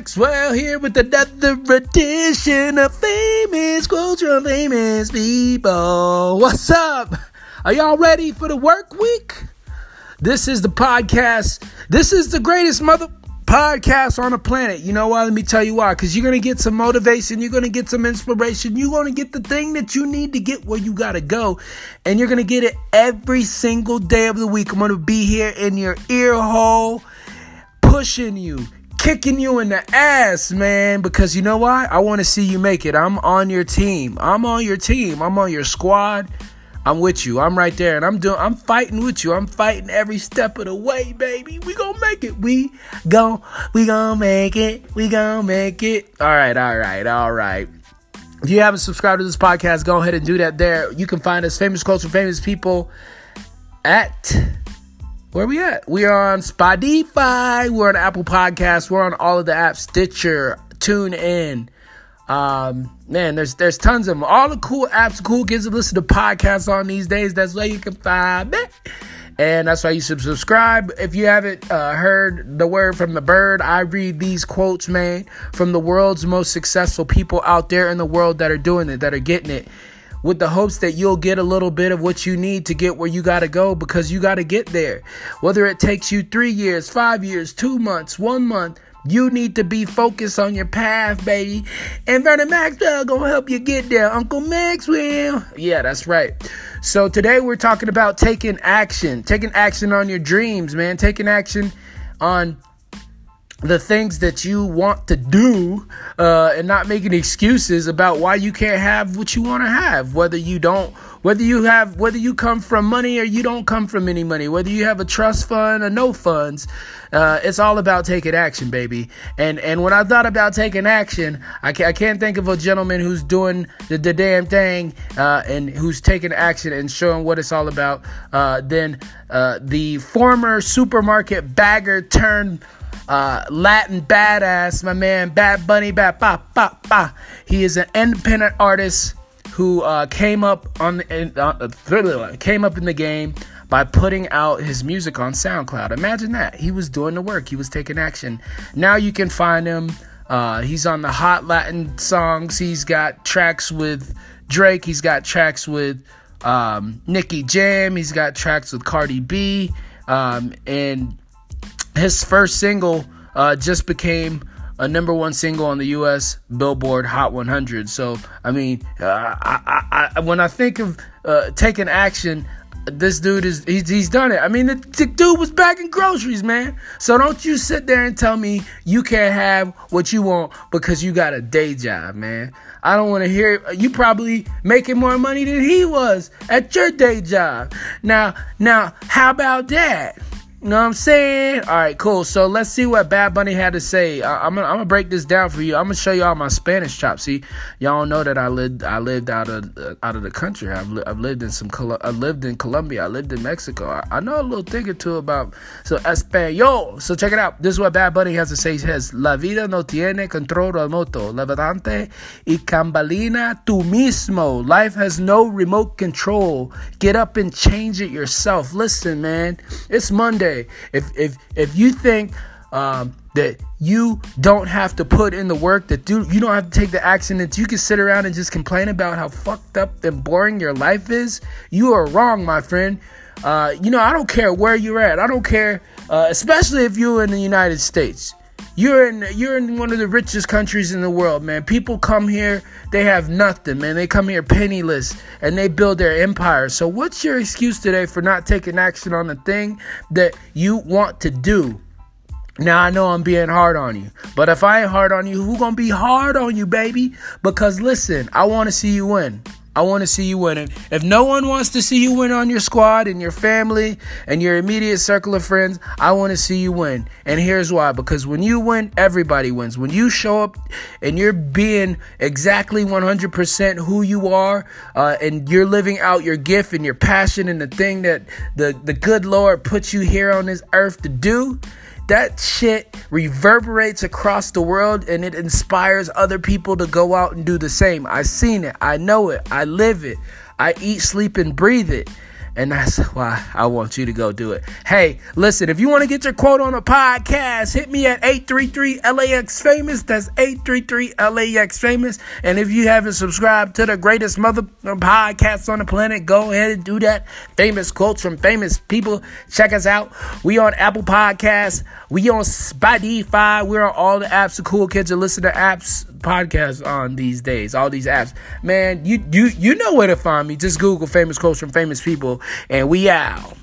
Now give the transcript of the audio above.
Maxwell here with another edition of Famous Quotes from Famous People. What's up? Are y'all ready for the work week? This is the podcast. This is the greatest mother podcast on the planet. You know why? Let me tell you why. Because you're going to get some motivation. You're going to get some inspiration. You're going to get the thing that you need to get where you got to go. And you're going to get it every single day of the week. I'm going to be here in your ear hole, pushing you kicking you in the ass, man, because you know why? I want to see you make it. I'm on your team. I'm on your team. I'm on your squad. I'm with you. I'm right there and I'm doing I'm fighting with you. I'm fighting every step of the way, baby. We to make it. We gon' we to make it. We to make it. All right, all right, all right. If you haven't subscribed to this podcast, go ahead and do that there. You can find us famous quotes from famous people at where we at? We are on Spotify. We're on Apple Podcasts. We're on all of the apps, Stitcher, Tune In. Um, man, there's there's tons of them. All the cool apps, cool kids to listen to podcasts on these days. That's where you can find me. And that's why you should subscribe. If you haven't uh, heard the word from the bird, I read these quotes, man, from the world's most successful people out there in the world that are doing it, that are getting it with the hopes that you'll get a little bit of what you need to get where you got to go because you got to get there. Whether it takes you three years, five years, two months, one month, you need to be focused on your path, baby. And Vernon Maxwell gonna help you get there. Uncle Maxwell. Yeah, that's right. So today we're talking about taking action, taking action on your dreams, man. Taking action on the things that you want to do uh, and not making excuses about why you can't have what you want to have. Whether you don't whether you have whether you come from money or you don't come from any money. Whether you have a trust fund or no funds uh, it's all about taking action baby. And and when i thought about taking action i, ca- I can't think of a gentleman who's doing the, the damn thing uh, and who's taking action and showing what it's all about uh, than uh, the former supermarket bagger turned uh, Latin badass, my man Bad Bunny, Bad Ba Ba Ba. He is an independent artist who uh, came up on the, uh, came up in the game by putting out his music on SoundCloud. Imagine that he was doing the work, he was taking action. Now you can find him. Uh, he's on the hot Latin songs. He's got tracks with Drake. He's got tracks with um, Nicky Jam. He's got tracks with Cardi B. Um, and his first single uh, just became a number one single on the U.S. Billboard Hot 100. So, I mean, uh, I, I, I, when I think of uh, taking action, this dude is he's, he's done it. I mean, the, the, dude was bagging groceries, man. So don't you sit there and tell me you can't have what you want because you got a day job, man. I don't want to hear you probably making more money than he was at your day job. Now, now, how about that? You know what I'm saying? All right, cool. So let's see what Bad Bunny had to say. I, am gonna, I'm gonna break this down for you. I'm gonna show y'all my Spanish chops. See, y'all know that I lived I lived out of uh, out of the country. I've, li- I've lived in some Col- I lived in Colombia. I lived in Mexico. I, I know a little thing or two about so español. So check it out. This is what Bad Bunny has to say. He says, "La vida no tiene control remoto. Levantante y cambalina tú mismo. Life has no remote control. Get up and change it yourself. Listen, man. It's Monday." If if if you think um, that you don't have to put in the work, that do, you don't have to take the action, that you can sit around and just complain about how fucked up and boring your life is, you are wrong, my friend. Uh, you know, I don't care where you're at. I don't care, uh, especially if you're in the United States. You're in you're in one of the richest countries in the world, man. People come here, they have nothing, man. They come here penniless and they build their empire. So what's your excuse today for not taking action on the thing that you want to do? Now I know I'm being hard on you, but if I ain't hard on you, who gonna be hard on you, baby? Because listen, I want to see you win. I want to see you winning. If no one wants to see you win on your squad and your family and your immediate circle of friends, I want to see you win. And here's why because when you win, everybody wins. When you show up and you're being exactly 100% who you are uh, and you're living out your gift and your passion and the thing that the, the good Lord puts you here on this earth to do, that shit reverberates across the world and it inspires other people to go out and do the same. I've seen it. I know it. I live it. I eat, sleep, and breathe it. And that's why I want you to go do it. Hey, listen, if you want to get your quote on a podcast, hit me at 833 LAX Famous. That's 833 LAX Famous. And if you haven't subscribed to the greatest mother uh, podcast on the planet, go ahead and do that. Famous quotes from famous people. Check us out. We on Apple Podcasts. We on Spotify. We're on all the apps the cool kids that listen to apps podcasts on these days. All these apps. Man, you you you know where to find me. Just Google famous quotes from famous people and we out.